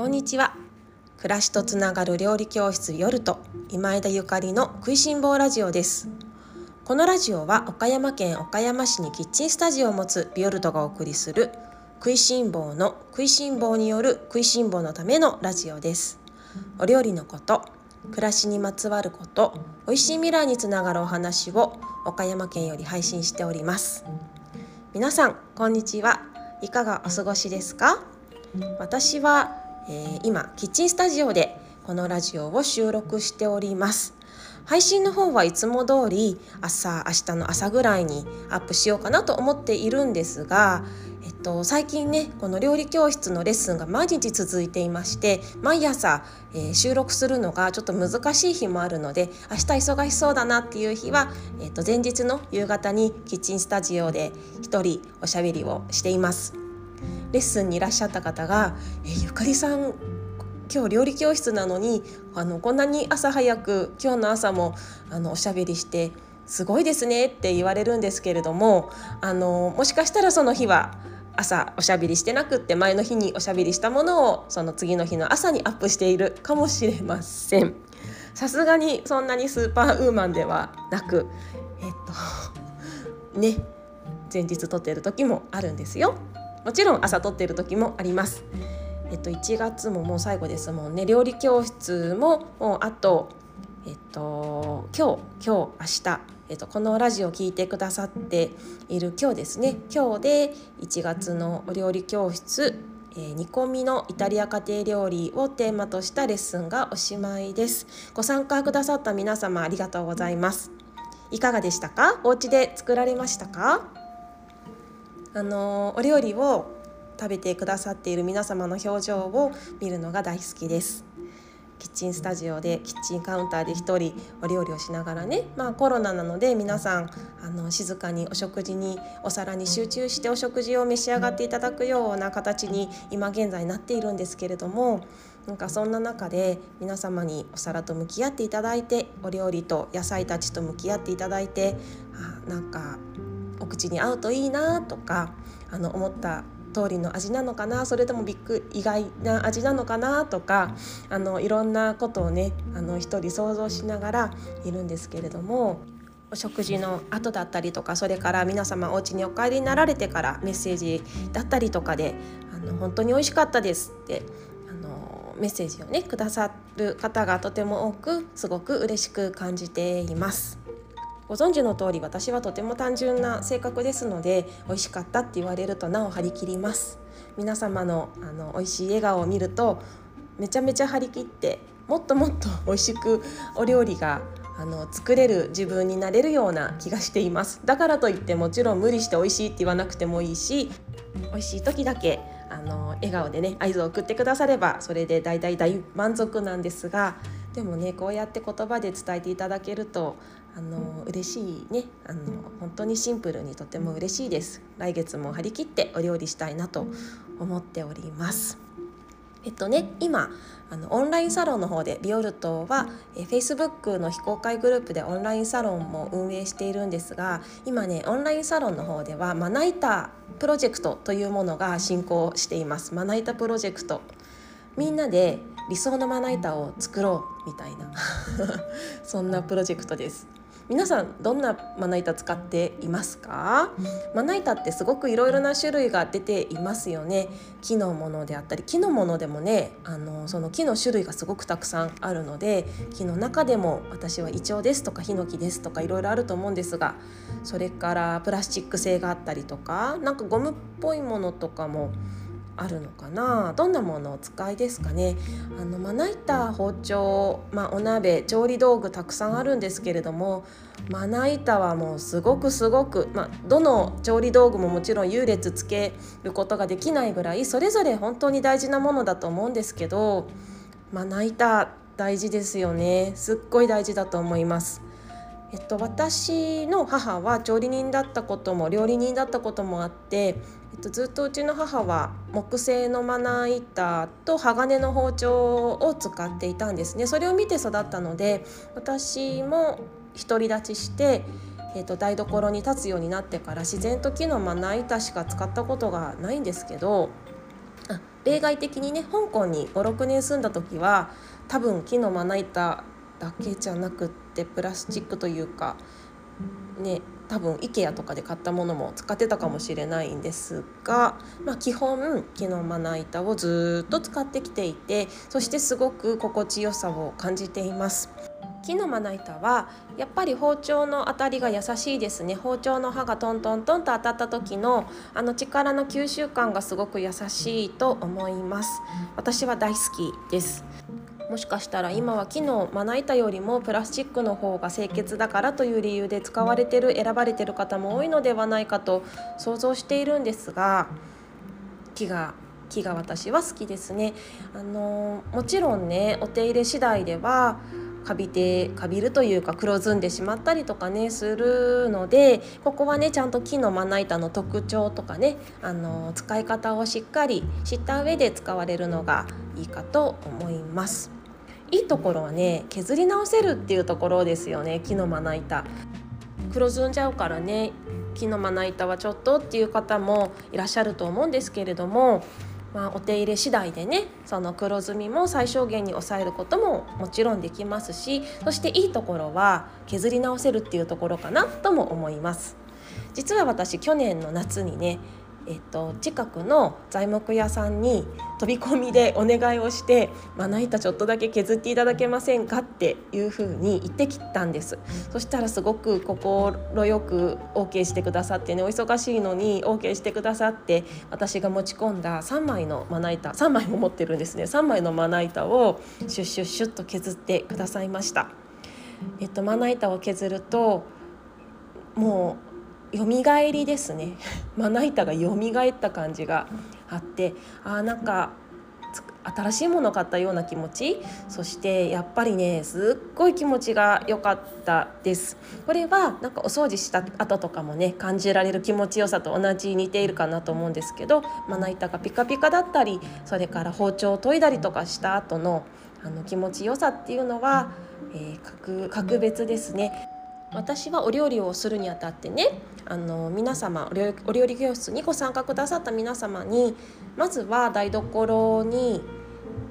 こんにちは。暮らしとつながる料理教室夜と今枝ゆかりの食いしん坊ラジオです。このラジオは岡山県岡山市にキッチンスタジオを持つビオルトがお送りする食いしん坊の食いしん坊による食いしん坊のためのラジオです。お料理のこと暮らしにまつわること美味しい未来につながるお話を岡山県より配信しております。皆さんこんにちは。いかがお過ごしですか？私は、えー、今キッチンスタジオでこのラジオを収録しております配信の方はいつも通り朝明日の朝ぐらいにアップしようかなと思っているんですが、えっと、最近ねこの料理教室のレッスンが毎日続いていまして毎朝、えー、収録するのがちょっと難しい日もあるので明日忙しそうだなっていう日は、えっと、前日の夕方にキッチンスタジオで一人おしゃべりをしています。レッスンにいらっしゃった方が「えゆかりさん今日料理教室なのにあのこんなに朝早く今日の朝もあのおしゃべりしてすごいですね」って言われるんですけれどもあのもしかしたらその日は朝おしゃべりしてなくって前の日におしゃべりしたものをその次の日の朝にアップしているかもしれません。さすがにそんなにスーパーウーマンではなくえっとね前日撮ってる時もあるんですよ。もちろん朝撮ってる時もあります。えっと、1月ももう最後ですもんね。料理教室ももうあと、えっと、今日今日明日、えっと、このラジオを聴いてくださっている今日ですね。今日で1月のお料理教室、えー、煮込みのイタリア家庭料理をテーマとしたレッスンがおしまいです。ご参加くださった皆様ありがとうございます。いかがでしたか？お家で作られましたか？あのお料理を食べてくださっている皆様の表情を見るのが大好きです。キッチンスタジオでキッチンカウンターで一人お料理をしながらね。まあコロナなので皆さんあの静かにお食事にお皿に集中してお食事を召し上がっていただくような形に今現在なっているんですけれどもなんかそんな中で皆様にお皿と向き合っていただいてお料理と野菜たちと向き合っていただいてあなんか口に合うといいなとかあの思った通りの味なのかなそれともビッグ意外な味なのかなとかあのいろんなことをねあの一人想像しながらいるんですけれどもお食事の後だったりとかそれから皆様お家にお帰りになられてからメッセージだったりとかで「あの本当に美味しかったです」ってあのメッセージをねくださる方がとても多くすごく嬉しく感じています。ご存知の通り私はとても単純な性格ですので美味しかったって言われるとなお張り切ります。皆様のあの美味しい笑顔を見るとめちゃめちゃ張り切ってもっともっと美味しくお料理があの作れる自分になれるような気がしています。だからといってもちろん無理して美味しいって言わなくてもいいし美味しい時だけあの笑顔でね合図を送ってくださればそれで大大大満足なんですがでもねこうやって言葉で伝えていただけるとあの嬉しいね。あの本当にシンプルにとても嬉しいです。来月も張り切ってお料理したいなと思っております。えっとね今あのオンラインサロンの方でビオルトはえ Facebook の非公開グループでオンラインサロンも運営しているんですが今ねオンラインサロンの方ではまな板プロジェクトというものが進行しています。まな板プロジェクト。みんなで理想のまな板を作ろうみたいな。そんなプロジェクトです。皆さんどんなまな板使っていますか？まな板ってすごくいろいろな種類が出ていますよね。木のものであったり木のものでもねあのその木の種類がすごくたくさんあるので木の中でも私はイチョウですとかヒノキですとかいろいろあると思うんですがそれからプラスチック製があったりとかなんかゴムっぽいものとかもあるのかな？どんなものを使いですかね？あのまな板包丁、まあ、お鍋調理道具たくさんあるんですけれどもまな板はもうすごくすごく、まあ、どの調理道具ももちろん優劣つけることができないぐらいそれぞれ本当に大事なものだと思うんですけどまな板大事ですよね。すっごい大事だと思います。えっと、私の母は調理人だったことも料理人だったこともあって、ずっとうちの母は木製のまな板と鋼の包丁を使っていたんですね。それを見て育ったので私も独り立ちして、えっと、台所に立つようになってから自然と木のまな板しか使ったことがないんですけどあ例外的にね香港に56年住んだ時は多分木のまな板だけじゃなくってプラスチックというかね多分 IKEA とかで買ったものも使ってたかもしれないんですが、まあ、基本木のまな板をずっと使ってきていてそしてすごく心地よさを感じています。木のまな板はやっぱり包丁の当たりが優しいですね。包丁の刃がトントントンと当たった時のあの力の吸収感がすごく優しいと思います。私は大好きです。もしかしたら今は木のまな板よりもプラスチックの方が清潔だからという理由で使われてる選ばれてる方も多いのではないかと想像しているんですが木が木が私は好きですね。あのもちろんねお手入れ次第ではカビてカビるというか黒ずんでしまったりとかねするのでここはねちゃんと木のまな板の特徴とかねあの使い方をしっかり知った上で使われるのがいいかと思います。いいところはね削り直せるっていうところですよね木のまな板。黒ずんじゃうからね木のまな板はちょっとっていう方もいらっしゃると思うんですけれども、まあ、お手入れ次第でねその黒ずみも最小限に抑えることももちろんできますしそしていいところは削り直せるっていうところかなとも思います。実は私去年の夏にねえっと、近くの材木屋さんに飛び込みでお願いをして「まな板ちょっとだけ削っていただけませんか?」っていうふうに言ってきたんですそしたらすごく快く OK してくださってねお忙しいのに OK してくださって私が持ち込んだ3枚のまな板3枚も持ってるんですね3枚のまな板をシュッシュッシュッと削ってくださいました。えっと、まな板を削るともう蘇りですね。まな板が蘇った感じがあってあなんか新しいものを買ったような気持ち？そしてやっぱりねすっごい気持ちが良かったです。これはなんかお掃除した後とかもね感じられる気持ちよさと同じ似ているかなと思うんですけどまな板がピカピカだったりそれから包丁を研いだりとかした後のあの気持ちよさっていうのは、えー、格格別ですね。私はお料理をするにあたってねあの皆様お料理教室にご参加くださった皆様にまずは台所に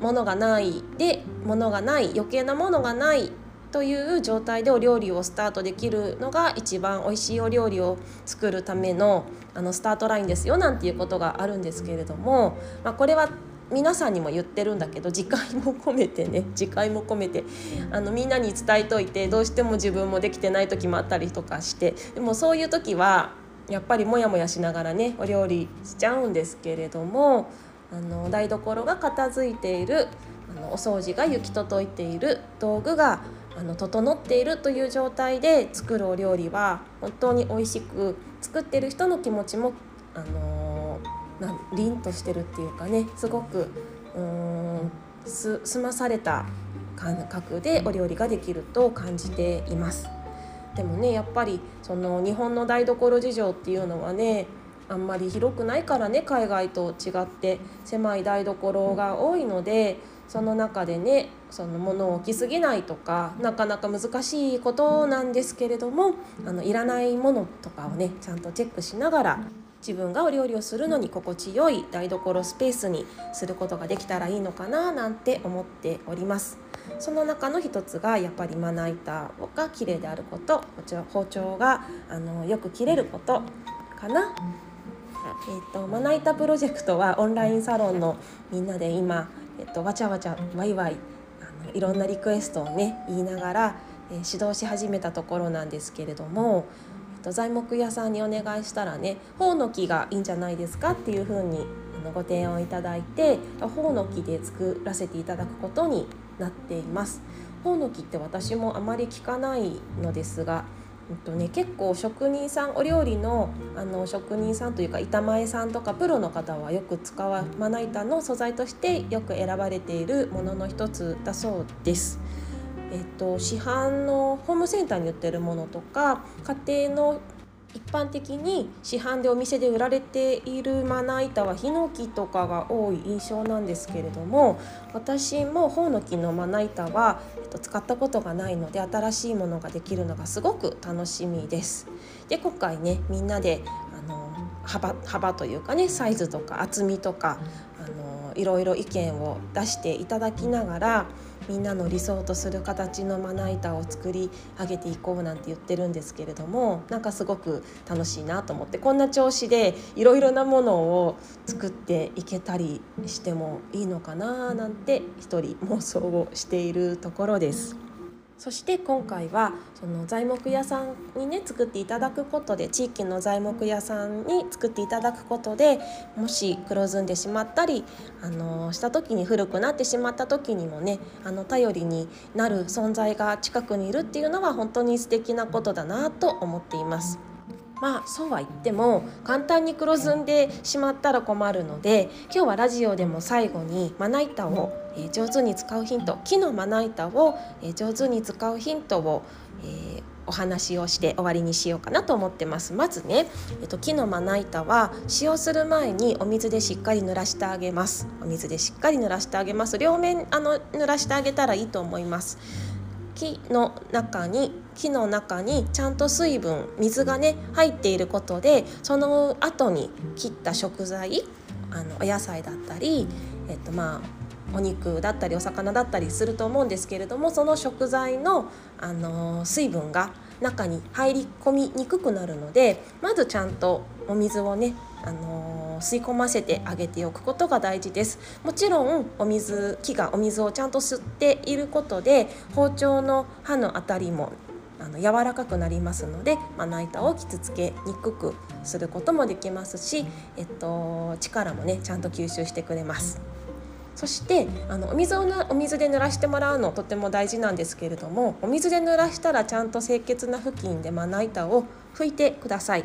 物がないで物がない余計なものがないという状態でお料理をスタートできるのが一番美味しいお料理を作るためのあのスタートラインですよなんていうことがあるんですけれども、まあ、これは皆さんにも言ってるんだけど次回も込めてね次回も込めてあのみんなに伝えといてどうしても自分もできてない時もあったりとかしてでもそういう時はやっぱりモヤモヤしながらねお料理しちゃうんですけれどもあの台所が片付いているあのお掃除が行き届いている道具があの整っているという状態で作るお料理は本当に美味しく作ってる人の気持ちもあのなん凛としてるっていうかねすごくうんす済まされた感覚でお料理ができると感じています。でもねやっぱりその日本の台所事情っていうのはねあんまり広くないからね海外と違って狭い台所が多いのでその中でねその物を置きすぎないとかなかなか難しいことなんですけれどもあのいらないものとかをねちゃんとチェックしながら自分がお料理をするのに心地よい台所スペースにすることができたらいいのかななんて思っております。その中の一つがやっぱりまな板が綺麗であること包丁があのよく切れることかな。えーと、まな板プロジェクトはオンラインサロンのみんなで今、えーと、わちゃわちゃわいわいあのいろんなリクエストをね言いながら、えー、指導し始めたところなんですけれども材木屋さんにお願いしたらねほの木がいいんじゃないですかっていうふうにご提案をいただいてほの木で作らせていただくことになっています。ほの木って私もあまり聞かないのですがえっとね、結構職人さんお料理のあの職人さんというか板前さんとかプロの方はよく使わまな板の素材としてよく選ばれているものの一つだそうです。えっと、市販のホームセンターに売ってるものとか家庭の一般的に市販でお店で売られているまな板はヒノキとかが多い印象なんですけれども私もホウノキのまな板は、えっと、使ったことがないので新しいものができるのがすごく楽しみです。で今回ねみんなであの幅幅というかねサイズとか厚みとかあのいろいろ意見を出していただきながらみんなの理想とする形のまな板を作り上げていこうなんて言ってるんですけれどもなんかすごく楽しいなと思ってこんな調子でいろいろなものを作っていけたりしてもいいのかななんて一人妄想をしているところです。そして今回はその材木屋さんにね作っていただくことで地域の材木屋さんに作っていただくことでもし黒ずんでしまったりあのした時に古くなってしまった時にもねあの頼りになる存在が近くにいるっていうのは本当に素敵なことだなと思っています。まあそうは言っても簡単に黒ずんでしまったら困るので今日はラジオでも最後にまな板を上手に使うヒント木のまな板を上手に使うヒントを、えー、お話をして終わりにしようかなと思ってます。まずね、えっと、木のまな板は使用する前にお水でしっかり濡らしてあげます。お水でしっかり濡らしてあげます。両面あの濡らしてあげたらいいと思います木の中に木の中にちゃんと水分水がね入っていることでその後に切った食材あのお野菜だったり、えっと、まあお肉だったりお魚だったりすると思うんですけれどもその食材の、あの水分が中に入り込みにくくなるのでまずちゃんとお水をね、あの吸い込ませてあげておくことが大事ですもちろんお水木がお水をちゃんと吸っていることで包丁の刃のあたりもあの柔らかくなりますのでまな板を傷つけにくくすることもできますし、えっと、力もねちゃんと吸収してくれます。そしてあのお水をお水で濡らしてもらうのとても大事なんですけれどもお水で濡らしたらちゃんと清潔な布巾でまな板を拭いてください。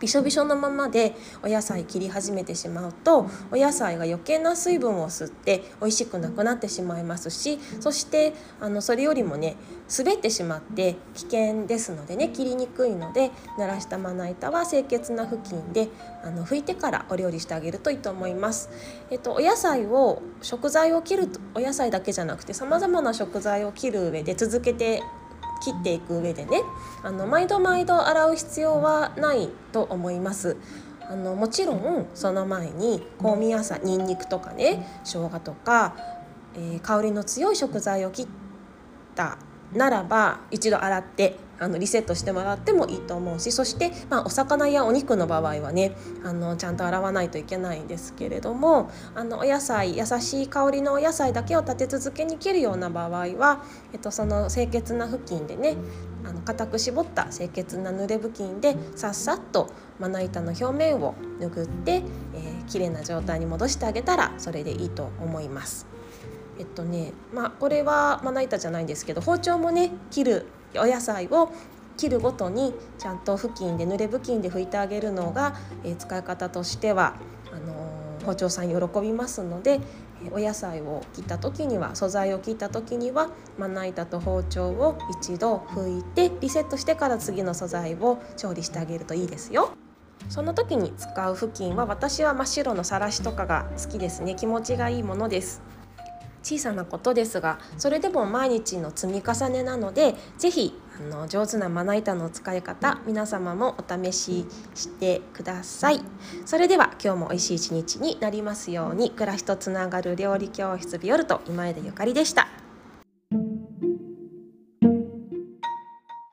びしょびしょのままでお野菜切り始めてしまうとお野菜が余計な水分を吸って美味しくなくなってしまいますしそしてあのそれよりもね滑ってしまって危険ですのでね切りにくいので濡らしたまな板は清潔な布巾であの拭いてからお料理してあげるといいと思います。えっと、お野菜を食材を切るお野菜だけじゃなくてさまざまな食材を切る上で続けて切っていく上でねあの毎度毎度洗う必要はないと思います。あのもちろんその前に香味野菜にんにくとかね生姜とか、えー、香りの強い食材を切ったならば一度洗ってあのリセットしてもらってもいいと思うしそして、まあ、お魚やお肉の場合はねあのちゃんと洗わないといけないんですけれどもあのお野菜優しい香りのお野菜だけを立て続けに切るような場合は、えっと、その清潔な布巾でねあの固く絞った清潔な濡れ布巾でさっさっとまな板の表面を拭って、えー、綺麗な状態に戻してあげたらそれでいいと思います。えっとねまあこれはまな板じゃないんですけど包丁もね切るお野菜を切るごとにちゃんと布巾で濡れ布巾で拭いてあげるのが、え、使い方としてはあの、包丁さん喜びますのでお野菜を切った時には素材を切った時にはまな板と包丁を一度拭いてリセットしてから次の素材を調理してあげるといいですよ。その時に使う布巾は私は真っ白のさらしとかが好きですね気持ちがいいものです小さなことですがそれでも毎日の積み重ねなので是非あの上手なまな板の使い方皆様もお試ししてください。それでは今日も美味しい一日になりますように暮らしとつながる料理教室ビオルト今枝ゆかりでした。